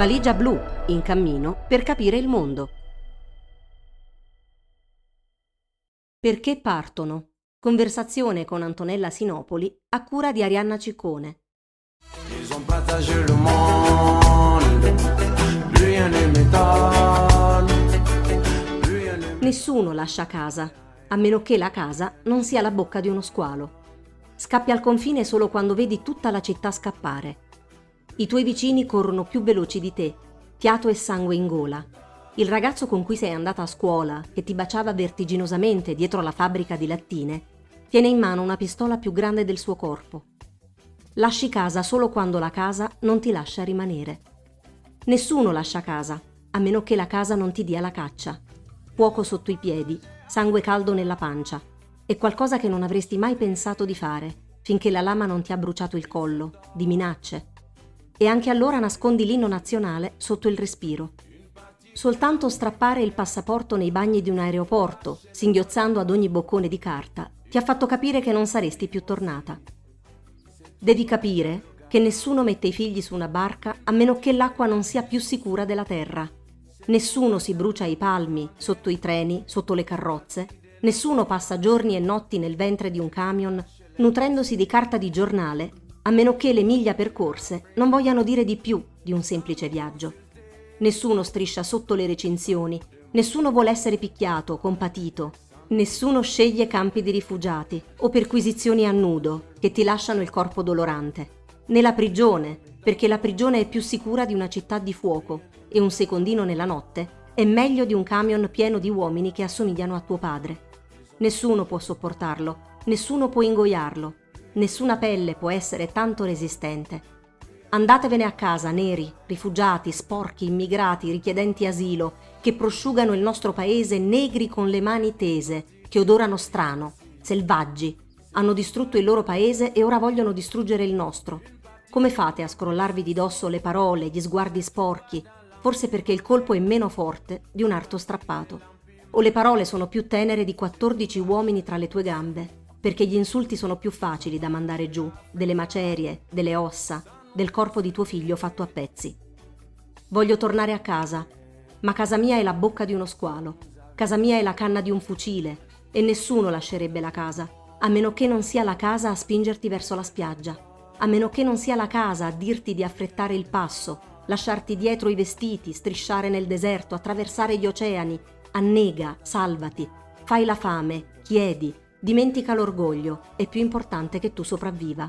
Valigia blu, in cammino per capire il mondo. Perché partono? Conversazione con Antonella Sinopoli a cura di Arianna Ciccone. Ils ont partagé le monde, Nessuno lascia casa, a meno che la casa non sia la bocca di uno squalo. Scappi al confine solo quando vedi tutta la città scappare. I tuoi vicini corrono più veloci di te, fiato e sangue in gola. Il ragazzo con cui sei andata a scuola, che ti baciava vertiginosamente dietro la fabbrica di lattine, tiene in mano una pistola più grande del suo corpo. Lasci casa solo quando la casa non ti lascia rimanere. Nessuno lascia casa, a meno che la casa non ti dia la caccia. Fuoco sotto i piedi, sangue caldo nella pancia. È qualcosa che non avresti mai pensato di fare, finché la lama non ti ha bruciato il collo, di minacce. E anche allora nascondi l'inno nazionale sotto il respiro. Soltanto strappare il passaporto nei bagni di un aeroporto, singhiozzando ad ogni boccone di carta, ti ha fatto capire che non saresti più tornata. Devi capire che nessuno mette i figli su una barca a meno che l'acqua non sia più sicura della terra. Nessuno si brucia i palmi sotto i treni, sotto le carrozze. Nessuno passa giorni e notti nel ventre di un camion nutrendosi di carta di giornale, a meno che le miglia percorse non vogliano dire di più di un semplice viaggio. Nessuno striscia sotto le recinzioni, nessuno vuole essere picchiato, compatito, Nessuno sceglie campi di rifugiati o perquisizioni a nudo che ti lasciano il corpo dolorante. Né la prigione, perché la prigione è più sicura di una città di fuoco e un secondino nella notte è meglio di un camion pieno di uomini che assomigliano a tuo padre. Nessuno può sopportarlo, nessuno può ingoiarlo, nessuna pelle può essere tanto resistente. Andatevene a casa, neri, rifugiati, sporchi, immigrati, richiedenti asilo, che prosciugano il nostro paese negri con le mani tese, che odorano strano, selvaggi. Hanno distrutto il loro paese e ora vogliono distruggere il nostro. Come fate a scrollarvi di dosso le parole, gli sguardi sporchi? Forse perché il colpo è meno forte di un arto strappato. O le parole sono più tenere di 14 uomini tra le tue gambe, perché gli insulti sono più facili da mandare giù, delle macerie, delle ossa, del corpo di tuo figlio fatto a pezzi. Voglio tornare a casa, ma casa mia è la bocca di uno squalo, casa mia è la canna di un fucile e nessuno lascerebbe la casa, a meno che non sia la casa a spingerti verso la spiaggia, a meno che non sia la casa a dirti di affrettare il passo, lasciarti dietro i vestiti, strisciare nel deserto, attraversare gli oceani, annega, salvati, fai la fame, chiedi, dimentica l'orgoglio, è più importante che tu sopravviva.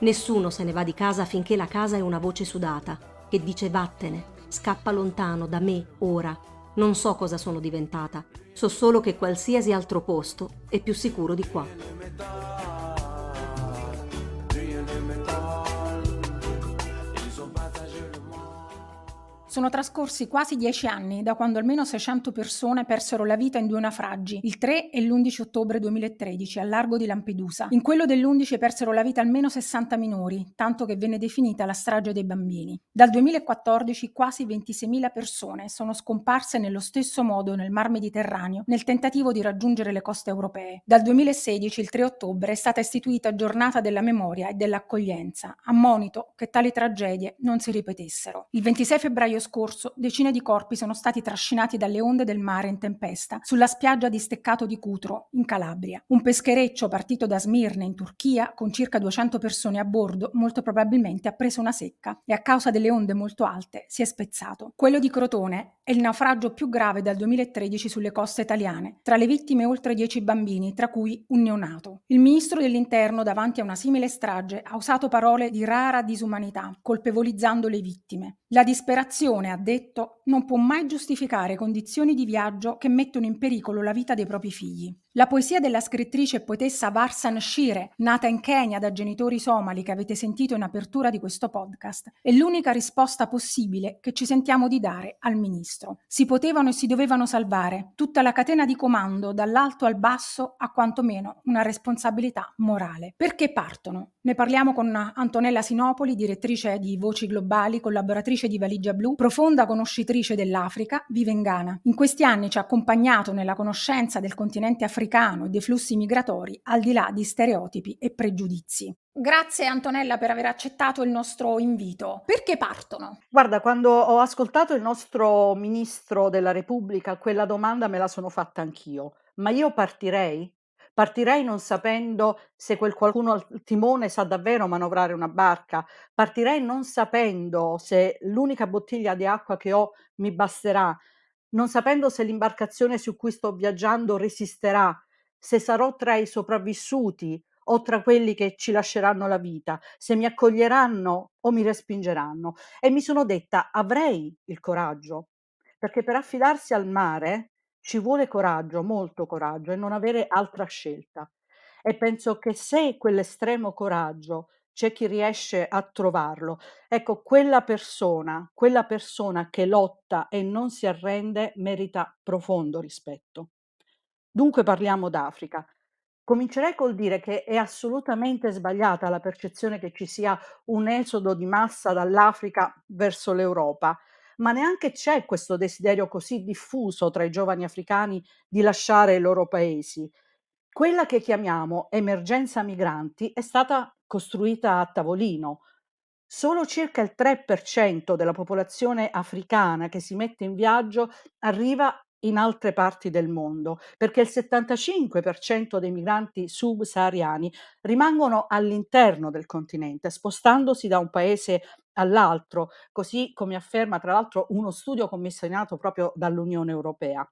Nessuno se ne va di casa finché la casa è una voce sudata, che dice vattene, scappa lontano da me ora. Non so cosa sono diventata, so solo che qualsiasi altro posto è più sicuro di qua. Sono trascorsi quasi dieci anni da quando almeno 600 persone persero la vita in due naufragi, il 3 e l'11 ottobre 2013, al largo di Lampedusa. In quello dell'11 persero la vita almeno 60 minori, tanto che venne definita la strage dei bambini. Dal 2014 quasi 26.000 persone sono scomparse nello stesso modo nel Mar Mediterraneo nel tentativo di raggiungere le coste europee. Dal 2016, il 3 ottobre, è stata istituita giornata della memoria e dell'accoglienza, a monito che tali tragedie non si ripetessero. Il 26 febbraio scorso decine di corpi sono stati trascinati dalle onde del mare in tempesta sulla spiaggia di Steccato di Cutro, in Calabria. Un peschereccio partito da Smirne, in Turchia, con circa 200 persone a bordo, molto probabilmente ha preso una secca e a causa delle onde molto alte si è spezzato. Quello di Crotone è il naufragio più grave dal 2013 sulle coste italiane. Tra le vittime oltre 10 bambini, tra cui un neonato. Il ministro dell'Interno davanti a una simile strage ha usato parole di rara disumanità, colpevolizzando le vittime. La disperazione, ha detto, non può mai giustificare condizioni di viaggio che mettono in pericolo la vita dei propri figli. La poesia della scrittrice e poetessa Varsan Shire, nata in Kenya da genitori somali che avete sentito in apertura di questo podcast, è l'unica risposta possibile che ci sentiamo di dare al ministro. Si potevano e si dovevano salvare tutta la catena di comando, dall'alto al basso, ha quantomeno una responsabilità morale. Perché partono? Ne parliamo con Antonella Sinopoli, direttrice di Voci Globali, collaboratrice di Valigia Blu, profonda conoscitrice dell'Africa, vive in Ghana. In questi anni ci ha accompagnato nella conoscenza del continente africano africano e dei flussi migratori al di là di stereotipi e pregiudizi. Grazie Antonella per aver accettato il nostro invito. Perché partono? Guarda, quando ho ascoltato il nostro ministro della Repubblica, quella domanda me la sono fatta anch'io. Ma io partirei? Partirei non sapendo se quel qualcuno al timone sa davvero manovrare una barca. Partirei non sapendo se l'unica bottiglia di acqua che ho mi basterà, non sapendo se l'imbarcazione su cui sto viaggiando resisterà, se sarò tra i sopravvissuti o tra quelli che ci lasceranno la vita, se mi accoglieranno o mi respingeranno. E mi sono detta, avrei il coraggio, perché per affidarsi al mare ci vuole coraggio, molto coraggio e non avere altra scelta. E penso che se quell'estremo coraggio c'è chi riesce a trovarlo, ecco, quella persona, quella persona che lotta e non si arrende merita profondo rispetto. Dunque parliamo d'Africa. Comincerei col dire che è assolutamente sbagliata la percezione che ci sia un esodo di massa dall'Africa verso l'Europa ma neanche c'è questo desiderio così diffuso tra i giovani africani di lasciare i loro paesi. Quella che chiamiamo emergenza migranti è stata costruita a tavolino. Solo circa il 3% della popolazione africana che si mette in viaggio arriva in altre parti del mondo, perché il 75% dei migranti subsahariani rimangono all'interno del continente, spostandosi da un paese all'altro, così come afferma tra l'altro uno studio commissionato proprio dall'Unione Europea.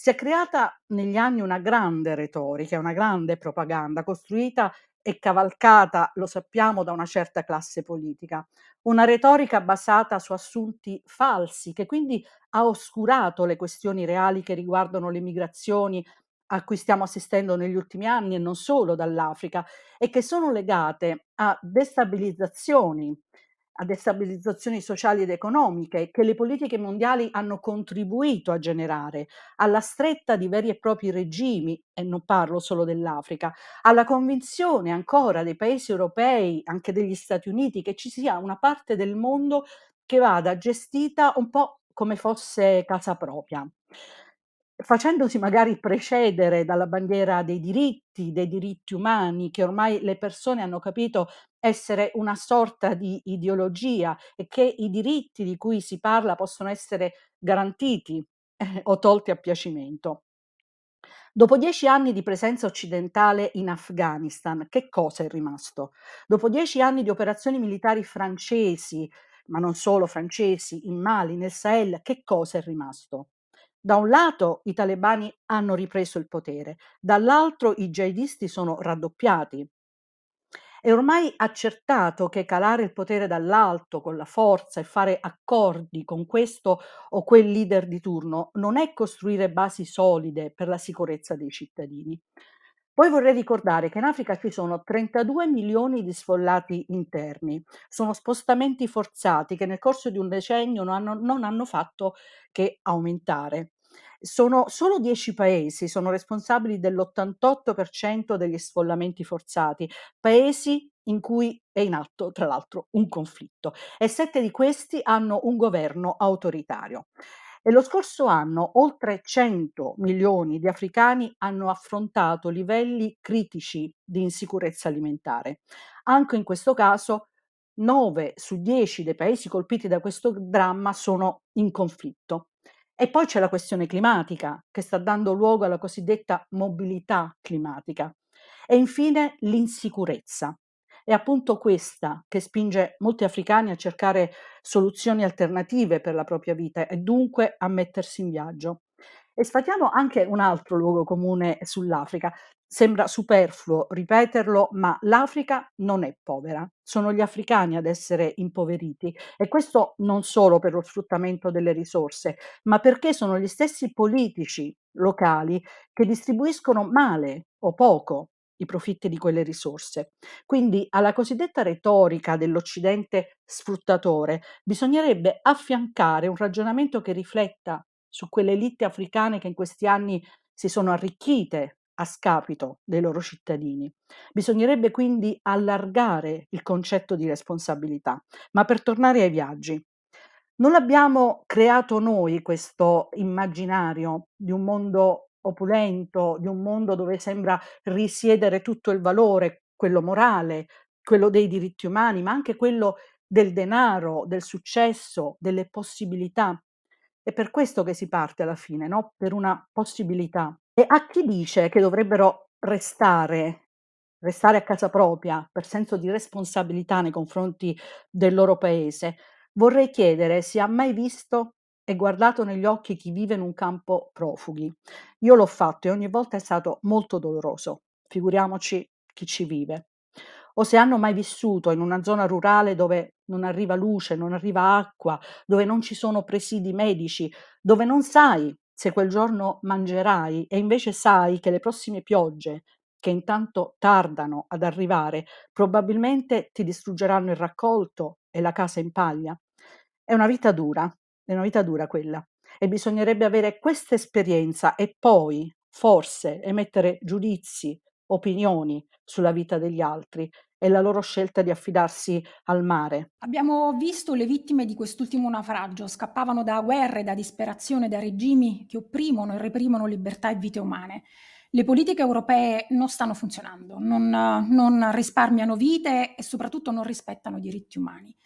Si è creata negli anni una grande retorica, una grande propaganda costruita e cavalcata, lo sappiamo, da una certa classe politica. Una retorica basata su assunti falsi, che quindi ha oscurato le questioni reali che riguardano le migrazioni a cui stiamo assistendo negli ultimi anni e non solo dall'Africa, e che sono legate a destabilizzazioni a destabilizzazioni sociali ed economiche che le politiche mondiali hanno contribuito a generare, alla stretta di veri e propri regimi, e non parlo solo dell'Africa, alla convinzione ancora dei paesi europei, anche degli Stati Uniti, che ci sia una parte del mondo che vada gestita un po' come fosse casa propria facendosi magari precedere dalla bandiera dei diritti, dei diritti umani, che ormai le persone hanno capito essere una sorta di ideologia e che i diritti di cui si parla possono essere garantiti eh, o tolti a piacimento. Dopo dieci anni di presenza occidentale in Afghanistan, che cosa è rimasto? Dopo dieci anni di operazioni militari francesi, ma non solo francesi, in Mali, nel Sahel, che cosa è rimasto? Da un lato i talebani hanno ripreso il potere, dall'altro i jihadisti sono raddoppiati. È ormai accertato che calare il potere dall'alto con la forza e fare accordi con questo o quel leader di turno non è costruire basi solide per la sicurezza dei cittadini. Poi vorrei ricordare che in Africa ci sono 32 milioni di sfollati interni, sono spostamenti forzati che nel corso di un decennio non hanno, non hanno fatto che aumentare. Sono solo 10 paesi sono responsabili dell'88% degli sfollamenti forzati, paesi in cui è in atto, tra l'altro, un conflitto e sette di questi hanno un governo autoritario. E lo scorso anno oltre 100 milioni di africani hanno affrontato livelli critici di insicurezza alimentare. Anche in questo caso 9 su 10 dei paesi colpiti da questo dramma sono in conflitto. E poi c'è la questione climatica, che sta dando luogo alla cosiddetta mobilità climatica. E infine l'insicurezza. È appunto questa che spinge molti africani a cercare soluzioni alternative per la propria vita e dunque a mettersi in viaggio. E sfatiamo anche un altro luogo comune sull'Africa. Sembra superfluo ripeterlo, ma l'Africa non è povera, sono gli africani ad essere impoveriti e questo non solo per lo sfruttamento delle risorse, ma perché sono gli stessi politici locali che distribuiscono male o poco i profitti di quelle risorse. Quindi alla cosiddetta retorica dell'Occidente sfruttatore bisognerebbe affiancare un ragionamento che rifletta su quelle elite africane che in questi anni si sono arricchite a scapito dei loro cittadini. Bisognerebbe quindi allargare il concetto di responsabilità. Ma per tornare ai viaggi, non abbiamo creato noi questo immaginario di un mondo opulento, di un mondo dove sembra risiedere tutto il valore, quello morale, quello dei diritti umani, ma anche quello del denaro, del successo, delle possibilità. È per questo che si parte alla fine, no? Per una possibilità. E a chi dice che dovrebbero restare, restare a casa propria per senso di responsabilità nei confronti del loro paese, vorrei chiedere se ha mai visto e guardato negli occhi chi vive in un campo profughi. Io l'ho fatto e ogni volta è stato molto doloroso. Figuriamoci chi ci vive. O se hanno mai vissuto in una zona rurale dove non arriva luce, non arriva acqua, dove non ci sono presidi medici, dove non sai se quel giorno mangerai e invece sai che le prossime piogge, che intanto tardano ad arrivare, probabilmente ti distruggeranno il raccolto e la casa in paglia. È una vita dura, è una vita dura quella e bisognerebbe avere questa esperienza e poi forse emettere giudizi, opinioni sulla vita degli altri e la loro scelta di affidarsi al mare. Abbiamo visto le vittime di quest'ultimo naufragio, scappavano da guerre, da disperazione, da regimi che opprimono e reprimono libertà e vite umane. Le politiche europee non stanno funzionando, non, non risparmiano vite e soprattutto non rispettano i diritti umani.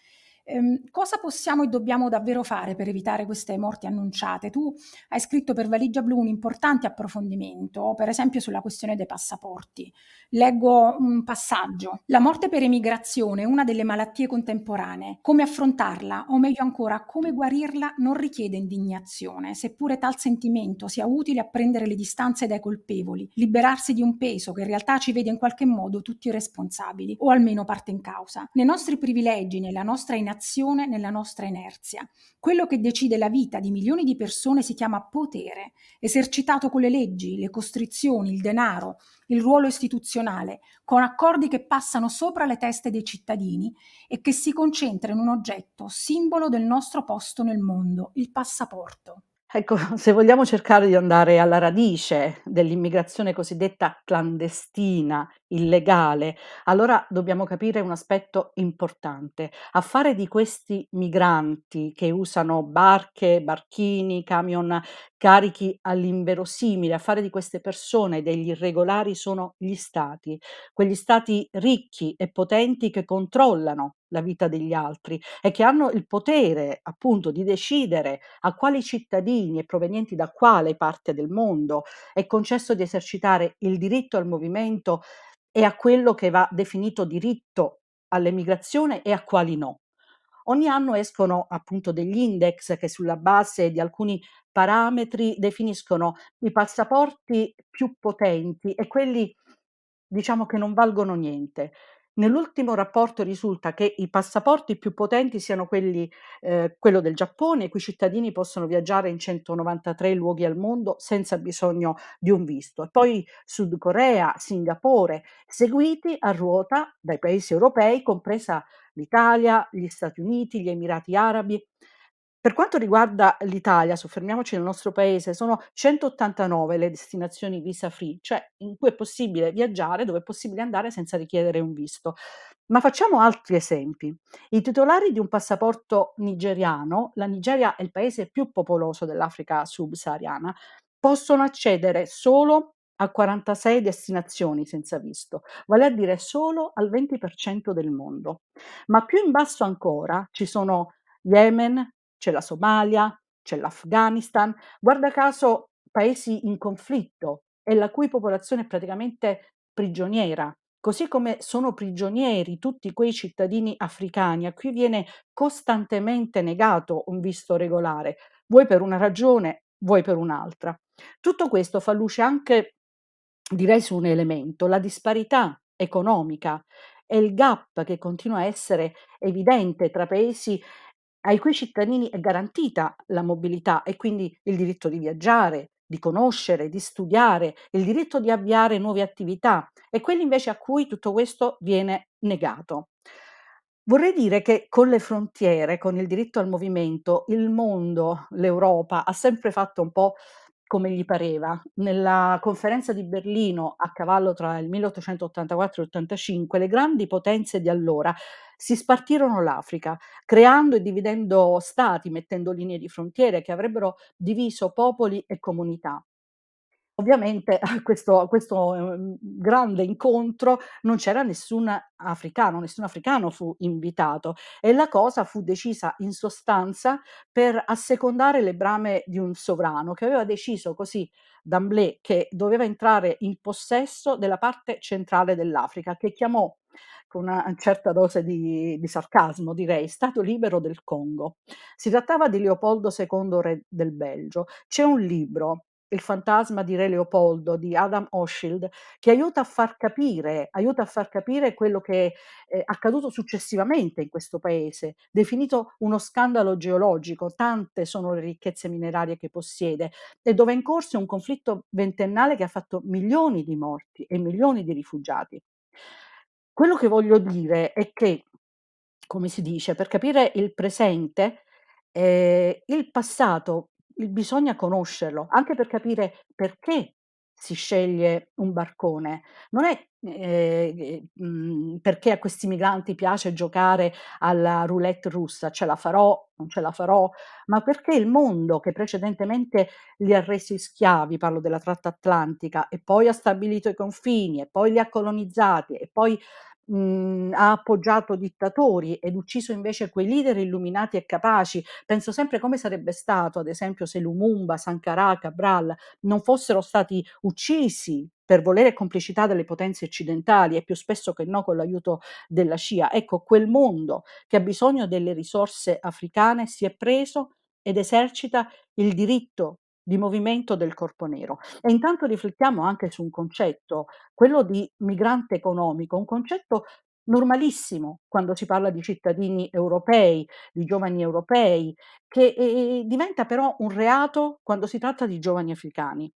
Ehm, cosa possiamo e dobbiamo davvero fare per evitare queste morti annunciate? Tu hai scritto per Valigia Blu un importante approfondimento, per esempio sulla questione dei passaporti. Leggo un passaggio. La morte per emigrazione è una delle malattie contemporanee. Come affrontarla, o meglio ancora, come guarirla, non richiede indignazione, seppure tal sentimento sia utile a prendere le distanze dai colpevoli, liberarsi di un peso che in realtà ci vede in qualche modo tutti responsabili, o almeno parte in causa. Nei nostri privilegi, nella nostra inazione, azione nella nostra inerzia. Quello che decide la vita di milioni di persone si chiama potere, esercitato con le leggi, le costrizioni, il denaro, il ruolo istituzionale, con accordi che passano sopra le teste dei cittadini e che si concentra in un oggetto, simbolo del nostro posto nel mondo, il passaporto. Ecco, se vogliamo cercare di andare alla radice dell'immigrazione cosiddetta clandestina, illegale, allora dobbiamo capire un aspetto importante. A fare di questi migranti che usano barche, barchini, camion carichi all'inverosimile, a fare di queste persone degli irregolari sono gli stati, quegli stati ricchi e potenti che controllano la vita degli altri e che hanno il potere appunto di decidere a quali cittadini e provenienti da quale parte del mondo è concesso di esercitare il diritto al movimento e a quello che va definito diritto all'emigrazione e a quali no. Ogni anno escono appunto degli index che sulla base di alcuni parametri definiscono i passaporti più potenti e quelli diciamo che non valgono niente. Nell'ultimo rapporto risulta che i passaporti più potenti siano quelli, eh, quello del Giappone, i cui cittadini possono viaggiare in 193 luoghi al mondo senza bisogno di un visto, e poi Sud Corea, Singapore, seguiti a ruota dai paesi europei, compresa l'Italia, gli Stati Uniti, gli Emirati Arabi. Per quanto riguarda l'Italia, soffermiamoci nel nostro paese, sono 189 le destinazioni visa free, cioè in cui è possibile viaggiare, dove è possibile andare senza richiedere un visto. Ma facciamo altri esempi. I titolari di un passaporto nigeriano, la Nigeria è il paese più popoloso dell'Africa subsahariana, possono accedere solo a 46 destinazioni senza visto, vale a dire solo al 20% del mondo. Ma più in basso ancora ci sono Yemen, c'è la Somalia, c'è l'Afghanistan, guarda caso paesi in conflitto e la cui popolazione è praticamente prigioniera, così come sono prigionieri tutti quei cittadini africani a cui viene costantemente negato un visto regolare, vuoi per una ragione, vuoi per un'altra. Tutto questo fa luce anche, direi, su un elemento, la disparità economica e il gap che continua a essere evidente tra paesi ai cui cittadini è garantita la mobilità e quindi il diritto di viaggiare, di conoscere, di studiare, il diritto di avviare nuove attività e quelli invece a cui tutto questo viene negato. Vorrei dire che con le frontiere, con il diritto al movimento, il mondo, l'Europa ha sempre fatto un po' come gli pareva. Nella conferenza di Berlino a cavallo tra il 1884 e l'85, le grandi potenze di allora si spartirono l'Africa, creando e dividendo stati, mettendo linee di frontiere che avrebbero diviso popoli e comunità. Ovviamente a questo a questo, ehm, grande incontro non c'era nessun africano, nessun africano fu invitato e la cosa fu decisa in sostanza per assecondare le brame di un sovrano che aveva deciso così d'emblée che doveva entrare in possesso della parte centrale dell'Africa, che chiamò con una certa dose di di sarcasmo direi, Stato libero del Congo. Si trattava di Leopoldo II re del Belgio. C'è un libro, Il fantasma di re Leopoldo di Adam Hochschild, che aiuta a far capire aiuta a far capire quello che è accaduto successivamente in questo paese, definito uno scandalo geologico, tante sono le ricchezze minerarie che possiede e dove è in corso un conflitto ventennale che ha fatto milioni di morti e milioni di rifugiati. Quello che voglio dire è che, come si dice, per capire il presente, ehm, il passato bisogna conoscerlo, anche per capire perché si sceglie un barcone. Non è, ehm, mhmm, perché a questi migranti piace giocare alla roulette russa, ce la farò, non ce la farò, ma perché il mondo che precedentemente li ha resi schiavi, parlo della tratta atlantica, e poi ha stabilito i confini, e poi li ha colonizzati, e poi mhmm, ha appoggiato dittatori ed ucciso invece quei leader illuminati e capaci. Penso sempre come sarebbe stato, ad esempio, se Lumumba, Sankara, Cabral non fossero stati uccisi per volere complicità delle potenze occidentali e più spesso che no con l'aiuto della CIA. Ecco, quel mondo che ha bisogno delle risorse africane si è preso ed esercita il diritto di movimento del corpo nero. E intanto riflettiamo anche su un concetto, quello di migrante economico, un concetto normalissimo quando si parla di cittadini europei, di giovani europei, che, ehm, diventa però un reato quando si tratta di giovani africani.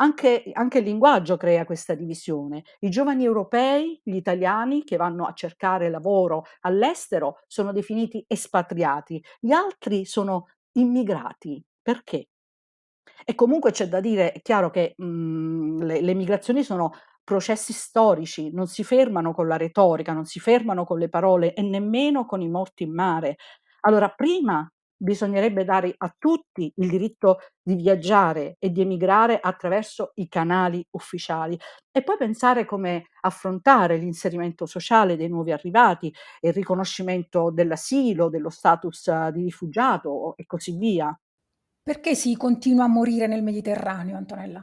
Anche anche il linguaggio crea questa divisione. I giovani europei, gli italiani che vanno a cercare lavoro all'estero sono definiti espatriati, gli altri sono immigrati. Perché? E comunque c'è da dire, è chiaro che, mhmm, le le migrazioni sono processi storici, non si fermano con la retorica, non si fermano con le parole e nemmeno con i morti in mare. Allora prima bisognerebbe dare a tutti il diritto di viaggiare e di emigrare attraverso i canali ufficiali e poi pensare come affrontare l'inserimento sociale dei nuovi arrivati il riconoscimento dell'asilo, dello status eh, di rifugiato e così via. Perché si continua a morire nel Mediterraneo, Antonella?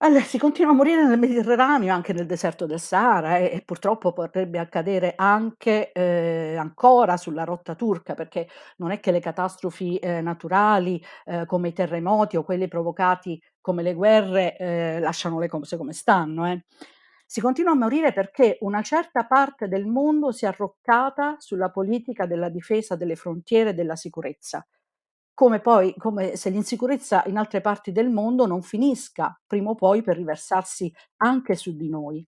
Allora, si continua a morire nel Mediterraneo, anche nel deserto del Sahara e e purtroppo potrebbe accadere anche, ehm, ancora sulla rotta turca, perché non è che le catastrofi, ehm, naturali, ehm, come i terremoti o quelli provocati come le guerre, ehm, lasciano le cose come stanno, eh. Si continua a morire perché una certa parte del mondo si è arroccata sulla politica della difesa delle frontiere e della sicurezza. Come poi come se l'insicurezza in altre parti del mondo non finisca prima o poi per riversarsi anche su di noi.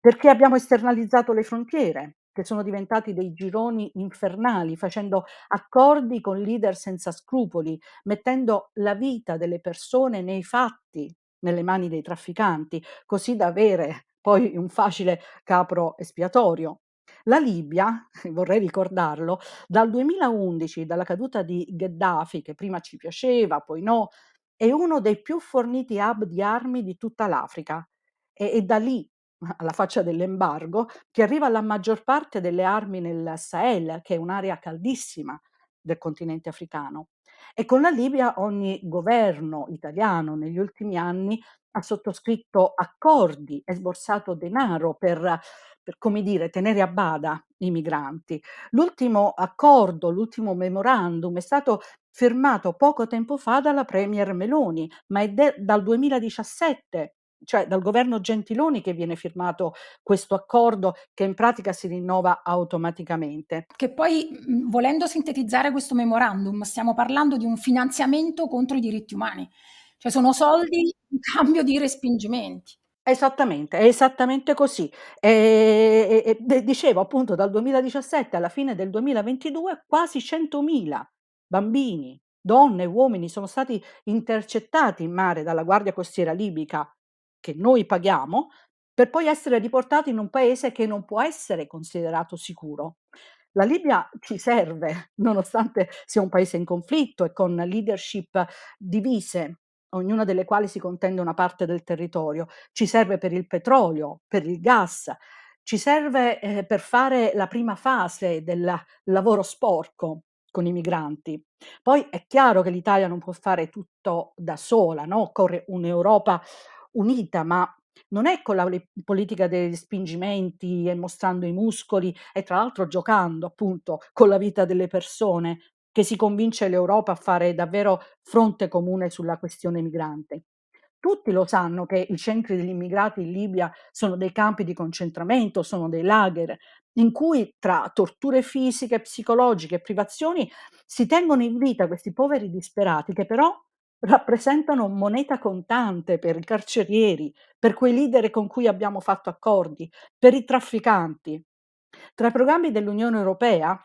Perché abbiamo esternalizzato le frontiere, che sono diventati dei gironi infernali, facendo accordi con leader senza scrupoli, mettendo la vita delle persone nei fatti nelle mani dei trafficanti, così da avere poi un facile capro espiatorio. La Libia, vorrei ricordarlo, dal 2011, dalla caduta di Gheddafi, che prima ci piaceva, poi no, è uno dei più forniti hub di armi di tutta l'Africa. E, e da lì, alla faccia dell'embargo, che arriva la maggior parte delle armi nel Sahel, che è un'area caldissima del continente africano. E con la Libia ogni governo italiano negli ultimi anni ha sottoscritto accordi e sborsato denaro per per, come dire, tenere a bada i migranti. L'ultimo accordo, l'ultimo memorandum è stato firmato poco tempo fa dalla premier Meloni, ma è de- dal 2017 cioè dal governo Gentiloni che viene firmato questo accordo che in pratica si rinnova automaticamente. Che poi, mh, volendo sintetizzare questo memorandum, stiamo parlando di un finanziamento contro i diritti umani, cioè sono soldi in cambio di respingimenti. Esattamente, è esattamente così. Ehm, e e de dicevo appunto dal 2017 alla fine del 2022 quasi 100.000 bambini, donne e uomini sono stati intercettati in mare dalla Guardia Costiera libica, che noi paghiamo, per poi essere riportati in un paese che non può essere considerato sicuro. La Libia ci serve, nonostante sia un paese in conflitto e con leadership divise. ognuna delle quali si contende una parte del territorio. Ci serve per il petrolio, per il gas, ci serve eh, per fare la prima fase del lavoro sporco con i migranti. Poi è chiaro che l'Italia non può fare tutto da sola, no? occorre un'Europa unita, ma non è con la politica dei respingimenti e mostrando i muscoli e tra l'altro giocando appunto con la vita delle persone che si convince l'Europa a fare davvero fronte comune sulla questione migrante. Tutti lo sanno che i centri degli immigrati in Libia sono dei campi di concentramento, sono dei lager in cui tra torture fisiche, psicologiche e privazioni si tengono in vita questi poveri disperati che però rappresentano moneta contante per i carcerieri, per quei leader con cui abbiamo fatto accordi, per i trafficanti. Tra i programmi dell'Unione Europea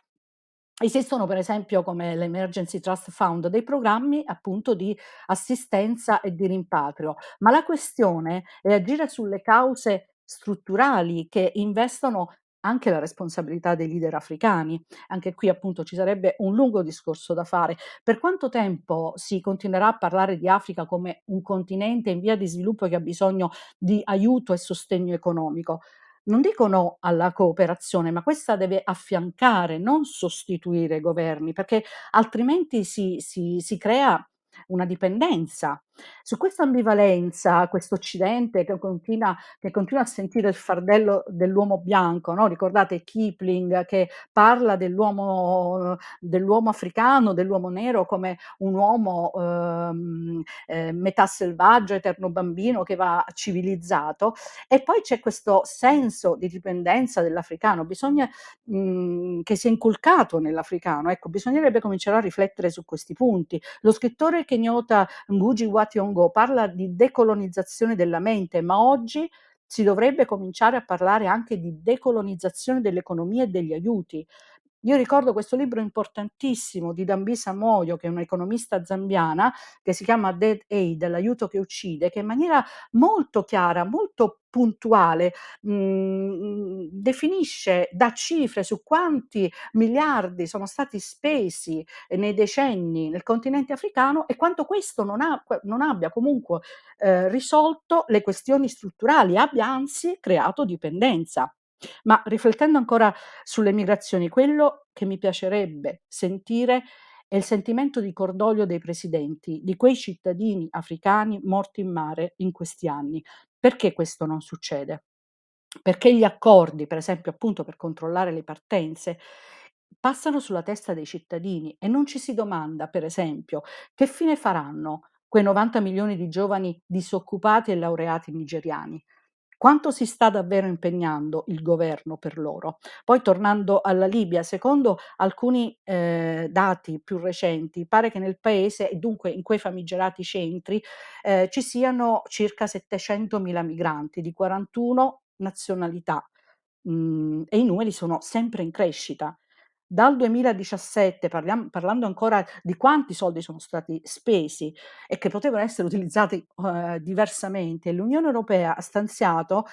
Esistono per esempio come l'Emergency Trust Fund dei programmi appunto di assistenza e di rimpatrio, ma la questione è agire sulle cause strutturali che investono anche la responsabilità dei leader africani. Anche qui appunto ci sarebbe un lungo discorso da fare. Per quanto tempo si continuerà a parlare di Africa come un continente in via di sviluppo che ha bisogno di aiuto e sostegno economico? non dico no alla cooperazione, ma questa deve affiancare, non sostituire i governi, perché altrimenti si, si, si crea una dipendenza. Su questa ambivalenza, questo Occidente che continua, che continua, a sentire il fardello dell'uomo bianco, no? ricordate Kipling che parla dell'uomo, dell'uomo, africano, dell'uomo nero come un uomo ehm, eh, metà selvaggio, eterno bambino che va civilizzato, e poi c'è questo senso di dipendenza dell'africano, bisogna mh, mm, che sia inculcato nell'africano, ecco, bisognerebbe cominciare a riflettere su questi punti. Lo scrittore kenyota Ngugi Wa Thiong'o parla di decolonizzazione della mente, ma oggi si dovrebbe cominciare a parlare anche di decolonizzazione dell'economia e degli aiuti. Io ricordo questo libro importantissimo di Dambisa Moyo, che è un'economista zambiana, che si chiama Dead Aid, l'aiuto che uccide, che in maniera molto chiara, molto puntuale, mh, mhmm, definisce, dà cifre su quanti miliardi sono stati spesi nei decenni nel continente africano e quanto questo non, ha, non abbia comunque eh, risolto le questioni strutturali, abbia anzi creato dipendenza. Ma riflettendo ancora sulle migrazioni, quello che mi piacerebbe sentire è il sentimento di cordoglio dei presidenti, di quei cittadini africani morti in mare in questi anni. Perché questo non succede? Perché gli accordi, per esempio, appunto per controllare le partenze, passano sulla testa dei cittadini e non ci si domanda, per esempio, che fine faranno quei 90 milioni di giovani disoccupati e laureati nigeriani. Quanto si sta davvero impegnando il governo per loro? Poi tornando alla Libia, secondo alcuni eh, dati più recenti, pare che nel paese e dunque in quei famigerati centri eh, ci siano circa 700.000 migranti di 41 nazionalità mh, e i numeri sono sempre in crescita. Dal 2017, parliam parlando ancora di quanti soldi sono stati spesi e che potevano essere utilizzati, uhm, diversamente, l'Unione Europea ha stanziato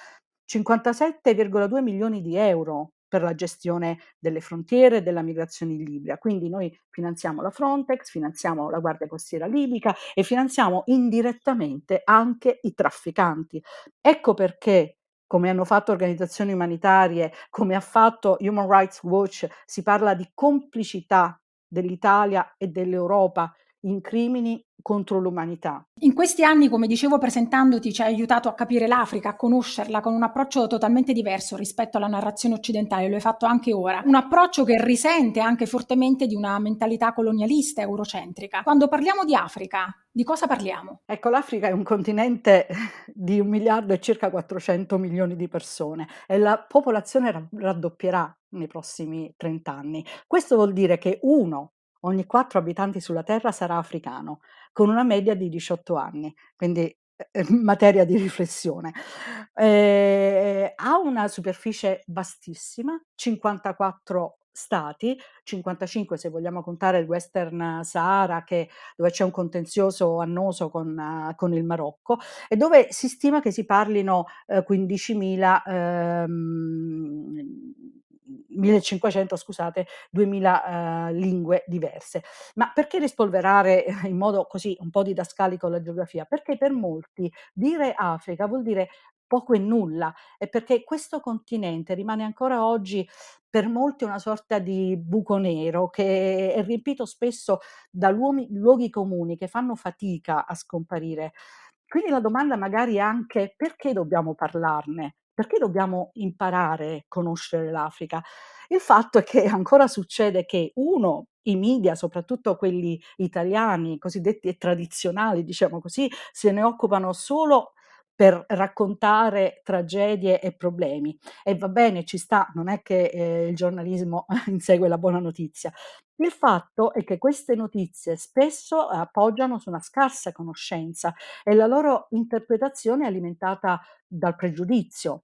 57,2 milioni di euro per la gestione delle frontiere e della migrazione in Libia. Quindi noi finanziamo la Frontex, finanziamo la Guardia Costiera libica e finanziamo indirettamente anche i trafficanti. Ecco perché come hanno fatto organizzazioni umanitarie, come ha fatto Human Rights Watch, si parla di complicità dell'Italia e dell'Europa in crimini contro l'umanità. In questi anni, come dicevo presentandoti, ci hai aiutato a capire l'Africa, a conoscerla con un approccio totalmente diverso rispetto alla narrazione occidentale, lo hai fatto anche ora. Un approccio che risente anche fortemente di una mentalità colonialista eurocentrica. Quando parliamo di Africa, di cosa parliamo? Ecco, l'Africa è un continente di un miliardo e circa 400 milioni di persone e la popolazione raddoppierà nei prossimi 30 anni. Questo vuol dire che uno ogni quattro abitanti sulla Terra sarà africano, con una media di 18 anni, quindi eh, materia di riflessione. Eh, ha una superficie vastissima, 54 stati, 55 se vogliamo contare il Western Sahara che, dove c'è un contenzioso annoso con, uh, con, il Marocco e dove si stima che si parlino uh, 15.000 ehm, 1500 scusate, 2000 eh, lingue diverse. Ma perché rispolverare in modo così un po' didascalico la geografia? Perché per molti dire Africa vuol dire poco e nulla e perché questo continente rimane ancora oggi per molti una sorta di buco nero che è riempito spesso da luoghi, luoghi comuni che fanno fatica a scomparire. Quindi la domanda magari è anche perché dobbiamo parlarne? Perché dobbiamo imparare a conoscere l'Africa? Il fatto è che ancora succede che uno, i media, soprattutto quelli italiani, cosiddetti tradizionali, diciamo così, se ne occupano solo per raccontare tragedie e problemi. E va bene, ci sta, non è che eh, il giornalismo insegue la buona notizia. Il fatto è che queste notizie spesso appoggiano su una scarsa conoscenza e la loro interpretazione è alimentata dal pregiudizio.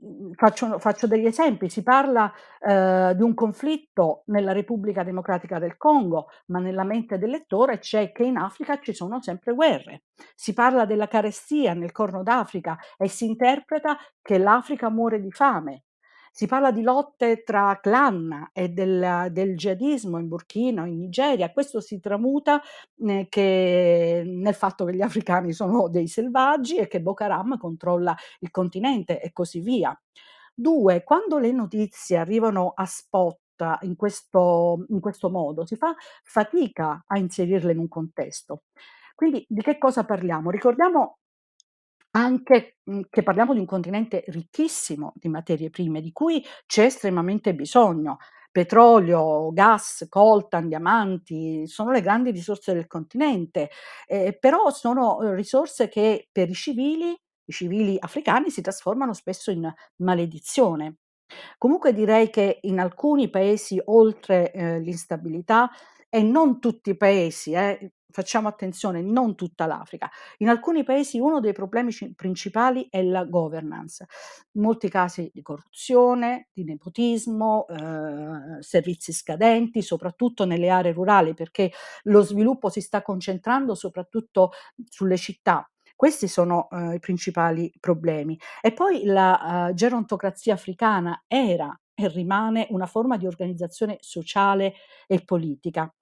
Mhmm, faccio faccio degli esempi, si parla, ehm, di un conflitto nella Repubblica Democratica del Congo, ma nella mente del lettore c'è che in Africa ci sono sempre guerre. Si parla della carestia nel Corno d'Africa e si interpreta che l'Africa muore di fame. Si parla di lotte tra clan e del del jihadismo in Burkina in Nigeria. Questo si tramuta, ehm, che nel fatto che gli africani sono dei selvaggi e che Boko Haram controlla il continente e così via. 2, quando le notizie arrivano a spot in questo in questo modo, si fa fatica a inserirle in un contesto. Quindi di che cosa parliamo? Ricordiamo anche, mhmm, che parliamo di un continente ricchissimo di materie prime, di cui c'è estremamente bisogno. Petrolio, gas, coltan, diamanti, sono le grandi risorse del continente, ehm, però sono, uhm, risorse che per i civili i civili africani si trasformano spesso in maledizione. Comunque direi che in alcuni paesi oltre, ehm, l'instabilità e non tutti i paesi eh, facciamo attenzione, non tutta l'Africa. In alcuni paesi uno dei problemi ci principali è la governance. In molti casi di corruzione, di nepotismo, ehm, servizi scadenti, soprattutto nelle aree rurali, perché lo sviluppo si sta concentrando soprattutto sulle città. Questi sono, ehm, i principali problemi. E poi la, uhm, gerontocrazia africana era e rimane una forma di organizzazione sociale e politica.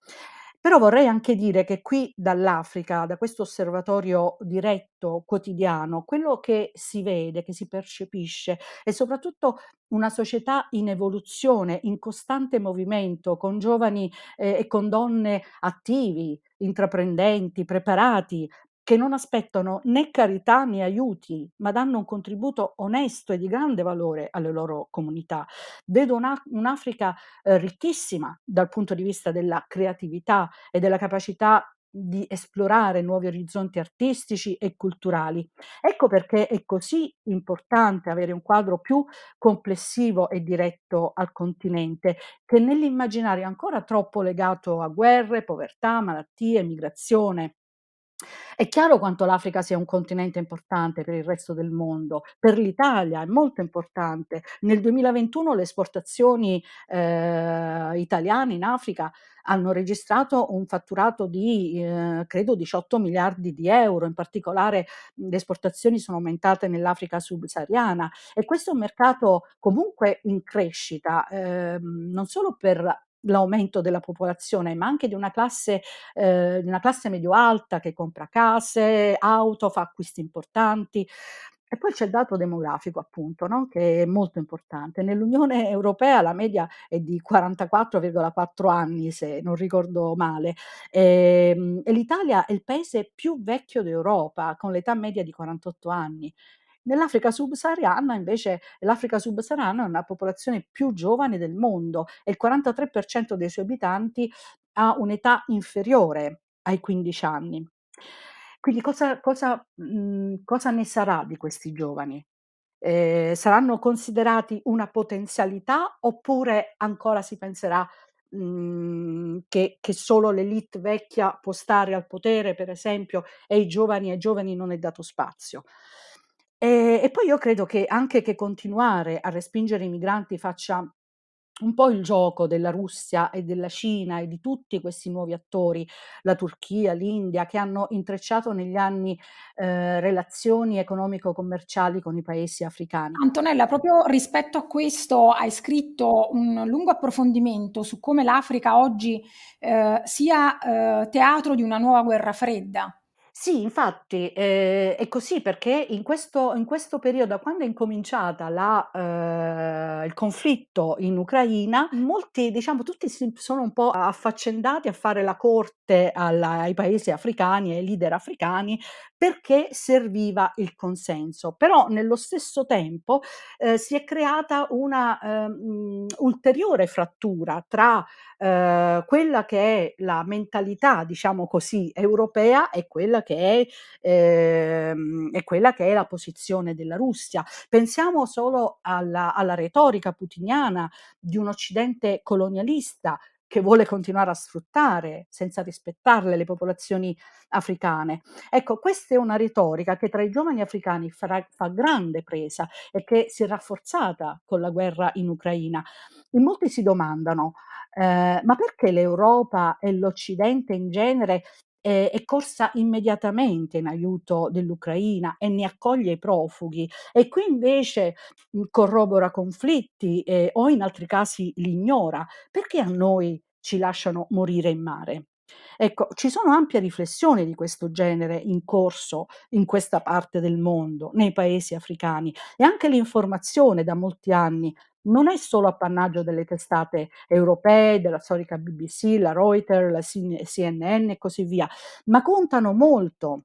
Però vorrei anche dire che qui dall'Africa, da questo osservatorio diretto, quotidiano, quello che si vede, che si percepisce è soprattutto una società in evoluzione, in costante movimento, con giovani eh, e con donne attivi, intraprendenti, preparati, che non aspettano né carità né aiuti, ma danno un contributo onesto e di grande valore alle loro comunità. Vedo una, un'Africa eh, ricchissima dal punto di vista della creatività e della capacità di esplorare nuovi orizzonti artistici e culturali. Ecco perché è così importante avere un quadro più complessivo e diretto al continente, che nell'immaginario è ancora troppo legato a guerre, povertà, malattie, migrazione. È chiaro quanto l'Africa sia un continente importante per il resto del mondo, per l'Italia è molto importante. Nel 2021 le esportazioni, ehm, italiane in Africa hanno registrato un fatturato di, ehm, credo 18.000.000.000 di euro, in particolare, le esportazioni sono aumentate nell'Africa subsahariana e questo è un mercato comunque in crescita, ehm, non solo per l'aumento della popolazione, ma anche di una classe una classe medio-alta che compra case, auto, fa acquisti importanti. E poi c'è il dato demografico appunto, no, che è molto importante. Nell'Unione Europea la media è di 44,4 anni, se non ricordo male, ehm, e l'Italia è il paese più vecchio d'Europa, con l'età media di 48 anni. Nell'Africa subsahariana invece l'Africa subsahariana è una popolazione più giovane del mondo e il 43% dei suoi abitanti ha un'età inferiore ai 15 anni. Quindi cosa cosa mhmm, cosa ne sarà di questi giovani? Ehm, saranno considerati una potenzialità oppure ancora si penserà, mhmm, che che solo l'élite vecchia può stare al potere, per esempio, e ai giovani ai giovani non è dato spazio? Ehm, e poi io credo che anche che continuare a respingere i migranti faccia un po' il gioco della Russia e della Cina e di tutti questi nuovi attori, la Turchia, l'India, che hanno intrecciato negli anni eh, relazioni economico-commerciali con i paesi africani. Antonella, proprio rispetto a questo hai scritto un lungo approfondimento su come l'Africa oggi eh, sia eh, teatro di una nuova guerra fredda. Sì, infatti, ehm, è così perché in questo in questo periodo, quando è incominciata la ehm, il conflitto in Ucraina, molti diciamo tutti si sono un po' affaccendati a fare la corte alla ai paesi africani, ai leader africani, perché serviva il consenso. Però nello stesso tempo, ehm, si è creata una, ehm, ulteriore frattura tra, ehm, quella che è la mentalità, diciamo così, europea e quella che è ehm, e quella che è la posizione della Russia. Pensiamo solo alla alla retorica putiniana di un occidente colonialista che vuole continuare a sfruttare senza rispettarle le popolazioni africane. Ecco, questa è una retorica che tra i giovani africani farà, fa grande presa e che si è rafforzata con la guerra in Ucraina. In molti si domandano, eh, ma perché l'Europa e l'Occidente in genere eh, è corsa immediatamente in aiuto dell'Ucraina e ne accoglie i profughi. E qui invece mh, corrobora conflitti eh, o in altri casi li ignora, perché a noi ci lasciano morire in mare? Ecco, ci sono ampie riflessioni di questo genere in corso in questa parte del mondo, nei paesi africani. E anche l'informazione da molti anni non è solo appannaggio delle testate europee, della storica BBC, la Reuters, la CNN e così via, ma contano molto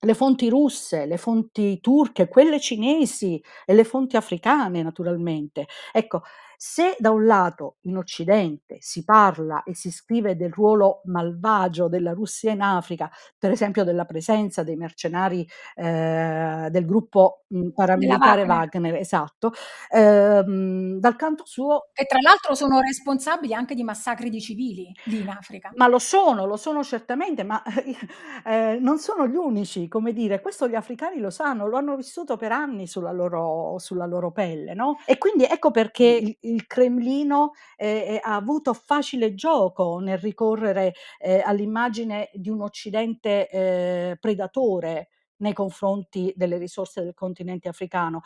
le fonti russe, le fonti turche, quelle cinesi e le fonti africane naturalmente. Ecco, se da un lato in Occidente si parla e si scrive del ruolo malvagio della Russia in Africa, per esempio della presenza dei mercenari eh, del gruppo mh, paramilitare Wagner. Wagner, esatto, ehm, dal canto suo Che tra l'altro sono responsabili anche di massacri di civili lì in Africa. ma lo sono, lo sono certamente, ma eh, non sono gli unici, come dire, questo gli africani lo sanno, lo hanno vissuto per anni sulla loro, sulla loro pelle, no? E quindi ecco perché il, il Cremlino eh, ha avuto facile gioco nel ricorrere eh, all'immagine di un Occidente eh, predatore nei confronti delle risorse del continente africano,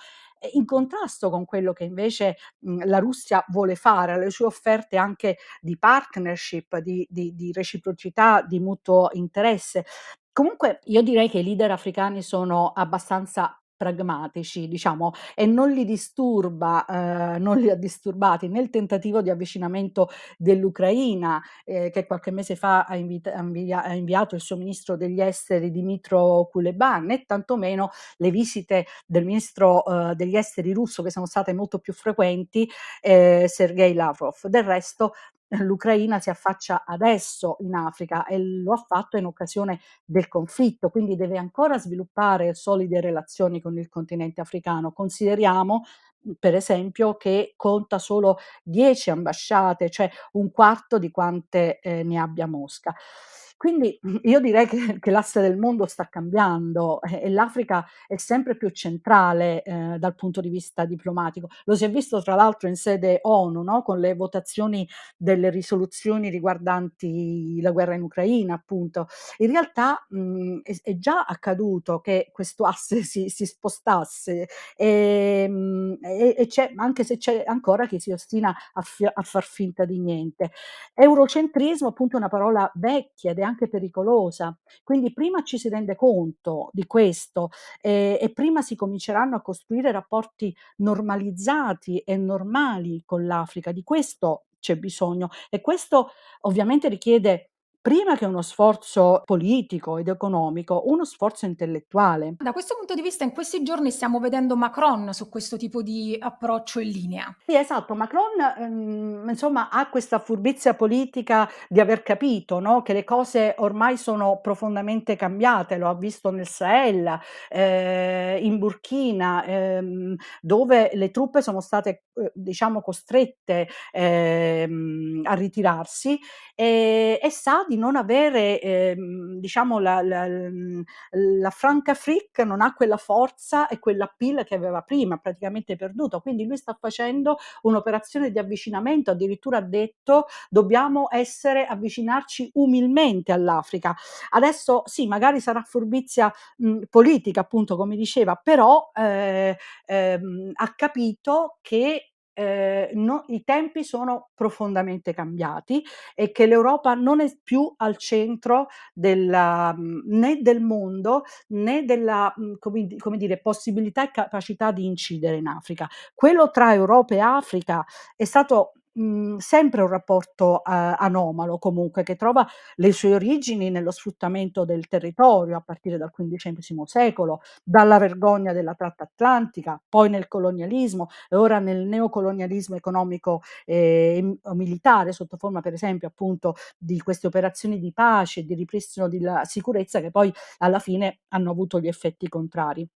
in contrasto con quello che invece mh, la Russia vuole fare, le sue offerte anche di partnership, di, di, di reciprocità, di mutuo interesse. Comunque io direi che i leader africani sono abbastanza pragmatici, diciamo, e non li disturba, eh, non li ha disturbati nel tentativo di avvicinamento dell'Ucraina, eh, che qualche mese fa ha, invita- ha invia- ha inviato il suo ministro degli esteri Dimitro Kuleba, né tantomeno le visite del ministro eh, degli esteri russo, che sono state molto più frequenti, eh, Sergei Lavrov. Del resto l'Ucraina si affaccia adesso in Africa e lo ha fatto in occasione del conflitto, quindi deve ancora sviluppare solide relazioni con il continente africano. Consideriamo per esempio che conta solo 10 ambasciate, cioè un quarto di quante eh, ne abbia Mosca. Quindi io direi che, che l'asse del mondo sta cambiando eh, e l'Africa è sempre più centrale eh, dal punto di vista diplomatico. Lo si è visto tra l'altro in sede ONU, no? con le votazioni delle risoluzioni riguardanti la guerra in Ucraina, appunto. In realtà mh, è, è, già accaduto che questo asse si, si spostasse, e, mh, e, anche se c'è ancora chi si ostina a, fi- a far finta di niente. Eurocentrismo, appunto, è una parola vecchia ed è anche pericolosa. Quindi prima ci si rende conto di questo eh, e prima si cominceranno a costruire rapporti normalizzati e normali con l'Africa. Di questo c'è bisogno e questo ovviamente richiede prima che uno sforzo politico ed economico, uno sforzo intellettuale. Da questo punto di vista, in questi giorni stiamo vedendo Macron su questo tipo di approccio in linea. Sì, esatto. Macron, ehm, insomma, ha questa furbizia politica di aver capito, no, che le cose ormai sono profondamente cambiate. Lo ha visto nel Sahel, eh, in Burkina, ehm, dove le truppe sono state, eh, diciamo, costrette ehm, a ritirarsi e, e sa di non avere, ehm, diciamo, la, la, la Francafrique non ha quella forza e quell'appeal che aveva prima, praticamente perduto. Quindi lui sta facendo un'operazione di avvicinamento, addirittura ha detto dobbiamo essere, avvicinarci umilmente all'Africa. Adesso sì, magari sarà furbizia mh, politica, appunto, come diceva, però eh, ehm, ha capito che eh, no, i tempi sono profondamente cambiati e che l'Europa non è più al centro della, né del mondo né della come, come dire, possibilità e capacità di incidere in Africa. Quello tra Europa e Africa è stato Mhmm, sempre un rapporto, uhm, anomalo comunque, che trova le sue origini nello sfruttamento del territorio a partire dal XV secolo, dalla vergogna della tratta atlantica, poi nel colonialismo e ora nel neocolonialismo economico, ehm, o militare sotto forma per esempio appunto di queste operazioni di pace, di ripristino della sicurezza che poi alla fine hanno avuto gli effetti contrari.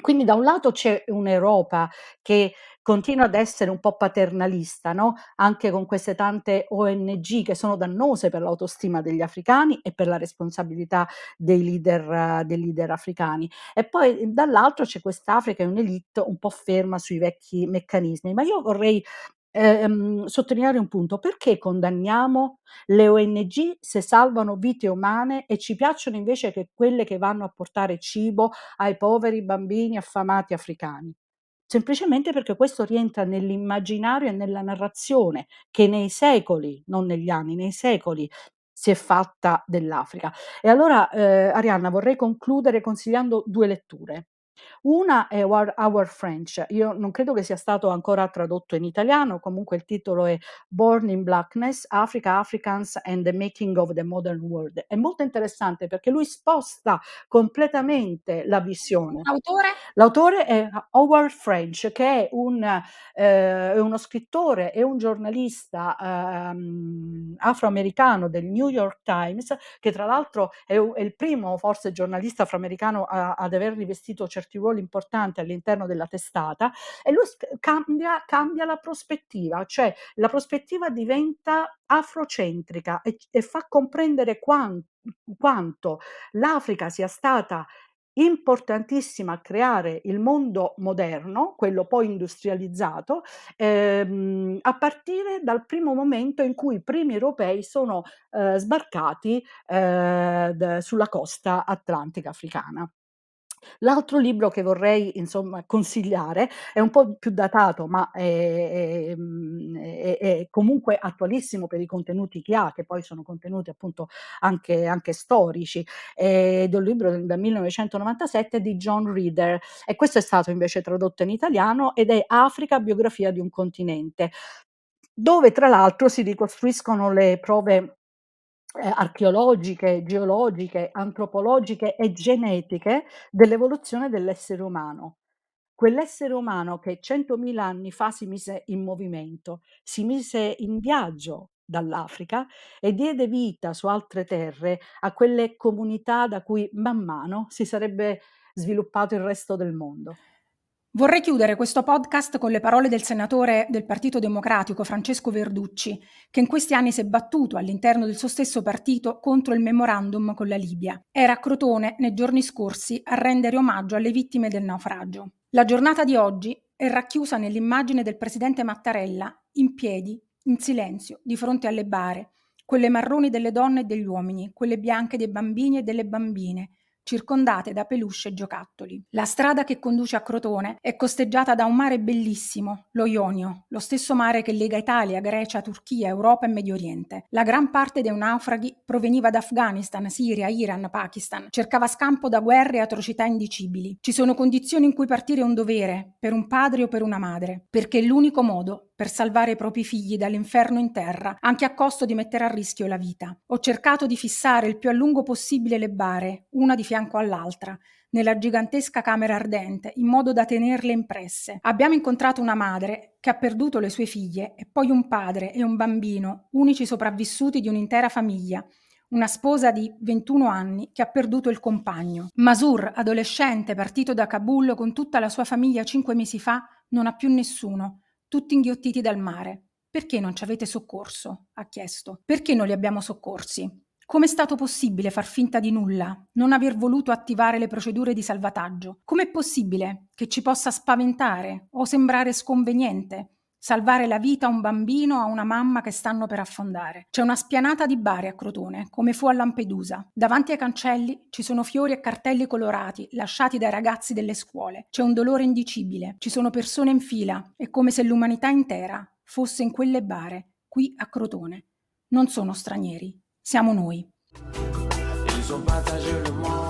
Quindi da un lato c'è un'Europa che continua ad essere un po' paternalista, no, anche con queste tante ONG che sono dannose per l'autostima degli africani e per la responsabilità dei leader dei leader africani. E poi dall'altro c'è quest'Africa, è un'élite un po' ferma sui vecchi meccanismi. Ma io vorrei ehm, sottolineare un punto: perché condanniamo le ONG se salvano vite umane e ci piacciono invece che quelle che vanno a portare cibo ai poveri bambini affamati africani? Semplicemente perché questo rientra nell'immaginario e nella narrazione che nei secoli, non negli anni, nei secoli si è fatta dell'Africa. E allora, ehm, Arianna, vorrei concludere consigliando 2 letture. Una è Our, Our French, io non credo che sia stato ancora tradotto in italiano, comunque il titolo è Born in Blackness, Africa, Africans and the Making of the Modern World. È molto interessante perché lui sposta completamente la visione. L'autore? L'autore è Howard French, che è, un, eh, uno scrittore e un giornalista ehm, afroamericano del New York Times, che tra l'altro è, è il primo forse giornalista afroamericano a, ad aver rivestito certi ruoli importanti all'interno della testata e lui cambia, cambia la prospettiva, cioè la prospettiva diventa afrocentrica e, e fa comprendere quanto, quanto l'Africa sia stata importantissima a creare il mondo moderno, quello poi industrializzato, ehm, a partire dal primo momento in cui i primi europei sono eh, sbarcati eh, d- sulla costa atlantica africana. L'altro libro che vorrei insomma consigliare è un po' più datato, ma è, ehm, è, è comunque attualissimo per i contenuti che ha, che poi sono contenuti appunto anche, anche storici, è un libro del 1997 di John Reader. E questo è stato invece tradotto in italiano ed è Africa, biografia di un continente, dove tra l'altro si ricostruiscono le prove archeologiche, geologiche, antropologiche e genetiche dell'evoluzione dell'essere umano. Quell'essere umano che 100.000 anni fa si mise in movimento, si mise in viaggio dall'Africa e diede vita su altre terre a quelle comunità da cui man mano si sarebbe sviluppato il resto del mondo. Vorrei chiudere questo podcast con le parole del senatore del Partito Democratico Francesco Verducci, che in questi anni si è battuto all'interno del suo stesso partito contro il memorandum con la Libia. Era a Crotone nei giorni scorsi a rendere omaggio alle vittime del naufragio. La giornata di oggi è racchiusa nell'immagine del presidente Mattarella in piedi, in silenzio, di fronte alle bare, quelle marroni delle donne e degli uomini, quelle bianche dei bambini e delle bambine, circondate da peluche e giocattoli. La strada che conduce a Crotone è costeggiata da un mare bellissimo, lo Ionio, lo stesso mare che lega Italia, Grecia, Turchia, Europa e Medio Oriente. La gran parte dei naufraghi proveniva da Afghanistan, Siria, Iran, Pakistan. Cercava scampo da guerre e atrocità indicibili. Ci sono condizioni in cui partire è un dovere, per un padre o per una madre, perché è l'unico modo per salvare i propri figli dall'inferno in terra, anche a costo di mettere a rischio la vita. Ho cercato di fissare il più a lungo possibile le bare, una di fianco all'altra, nella gigantesca camera ardente, in modo da tenerle impresse. Abbiamo incontrato una madre che ha perduto le sue figlie e poi un padre e un bambino, unici sopravvissuti di un'intera famiglia, una sposa di 21 anni che ha perduto il compagno. Masur, adolescente partito da Kabul con tutta la sua famiglia cinque mesi fa, non ha più nessuno tutti inghiottiti dal mare. Perché non ci avete soccorso? ha chiesto. Perché non li abbiamo soccorsi? Com'è stato possibile far finta di nulla, non aver voluto attivare le procedure di salvataggio? Com'è possibile che ci possa spaventare o sembrare sconveniente salvare la vita a un bambino o a una mamma che stanno per affondare? C'è una spianata di bare a Crotone, come fu a Lampedusa. Davanti ai cancelli ci sono fiori e cartelli colorati lasciati dai ragazzi delle scuole. C'è un dolore indicibile, ci sono persone in fila, è come se l'umanità intera fosse in quelle bare, qui a Crotone. Non sono stranieri, siamo noi. Ils ont.